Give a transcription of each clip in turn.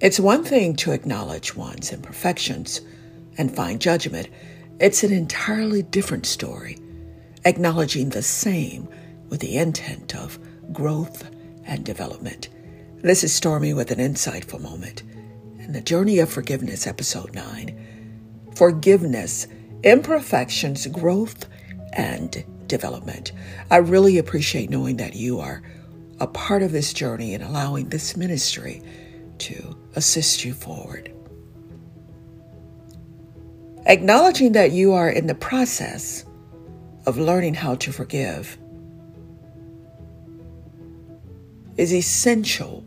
It's one thing to acknowledge one's imperfections and find judgment. It's an entirely different story, acknowledging the same with the intent of growth and development. This is Stormy with an insightful moment in the Journey of Forgiveness, Episode 9. Forgiveness, imperfections, growth, and development. I really appreciate knowing that you are a part of this journey and allowing this ministry to assist you forward. Acknowledging that you are in the process of learning how to forgive is essential,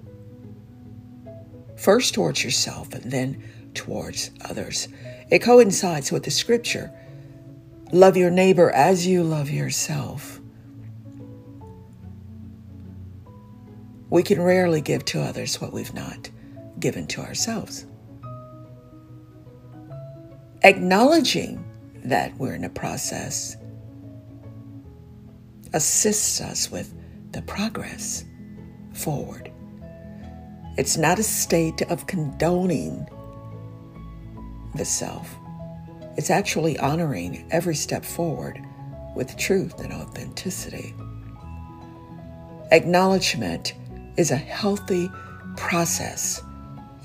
first towards yourself and then towards others. It coincides with the scripture love your neighbor as you love yourself. We can rarely give to others what we've not given to ourselves. Acknowledging that we're in a process assists us with the progress forward. It's not a state of condoning the self, it's actually honoring every step forward with truth and authenticity. Acknowledgement is a healthy process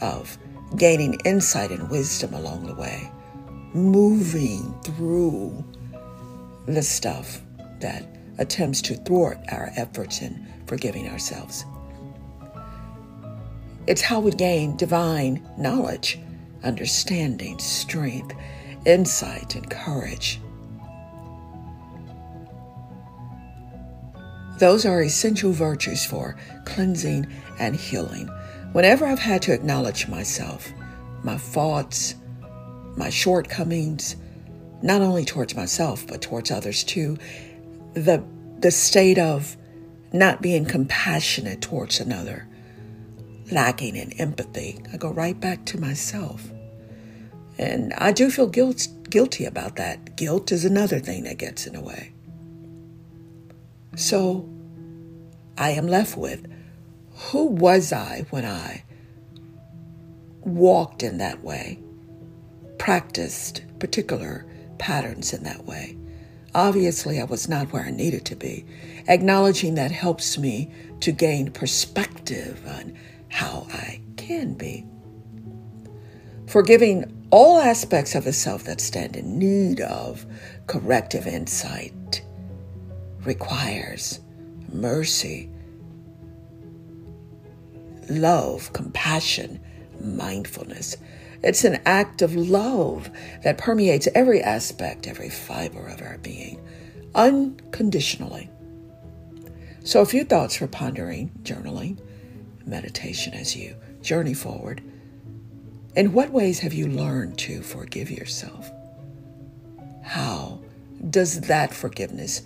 of gaining insight and wisdom along the way, moving through the stuff that attempts to thwart our efforts in forgiving ourselves. It's how we gain divine knowledge, understanding, strength, insight, and courage. Those are essential virtues for cleansing and healing. Whenever I've had to acknowledge myself, my faults, my shortcomings, not only towards myself, but towards others too, the, the state of not being compassionate towards another, lacking in empathy, I go right back to myself. And I do feel guilt, guilty about that. Guilt is another thing that gets in the way. So I am left with who was I when I walked in that way, practiced particular patterns in that way? Obviously, I was not where I needed to be. Acknowledging that helps me to gain perspective on how I can be. Forgiving all aspects of the self that stand in need of corrective insight requires mercy, love, compassion, mindfulness. It's an act of love that permeates every aspect, every fiber of our being, unconditionally. So, a few thoughts for pondering, journaling, meditation as you journey forward. In what ways have you learned to forgive yourself? How does that forgiveness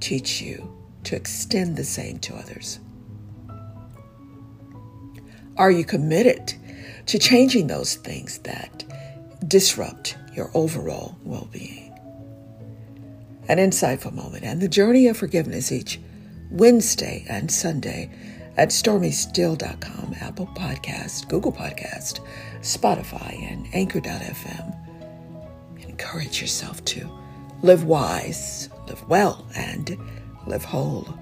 teach you to extend the same to others? Are you committed to changing those things that disrupt your overall well being? An insightful moment and the journey of forgiveness each Wednesday and Sunday at stormystill.com, Apple Podcast, Google Podcast, Spotify, and Anchor.fm. Encourage yourself to live wise, live well, and live whole.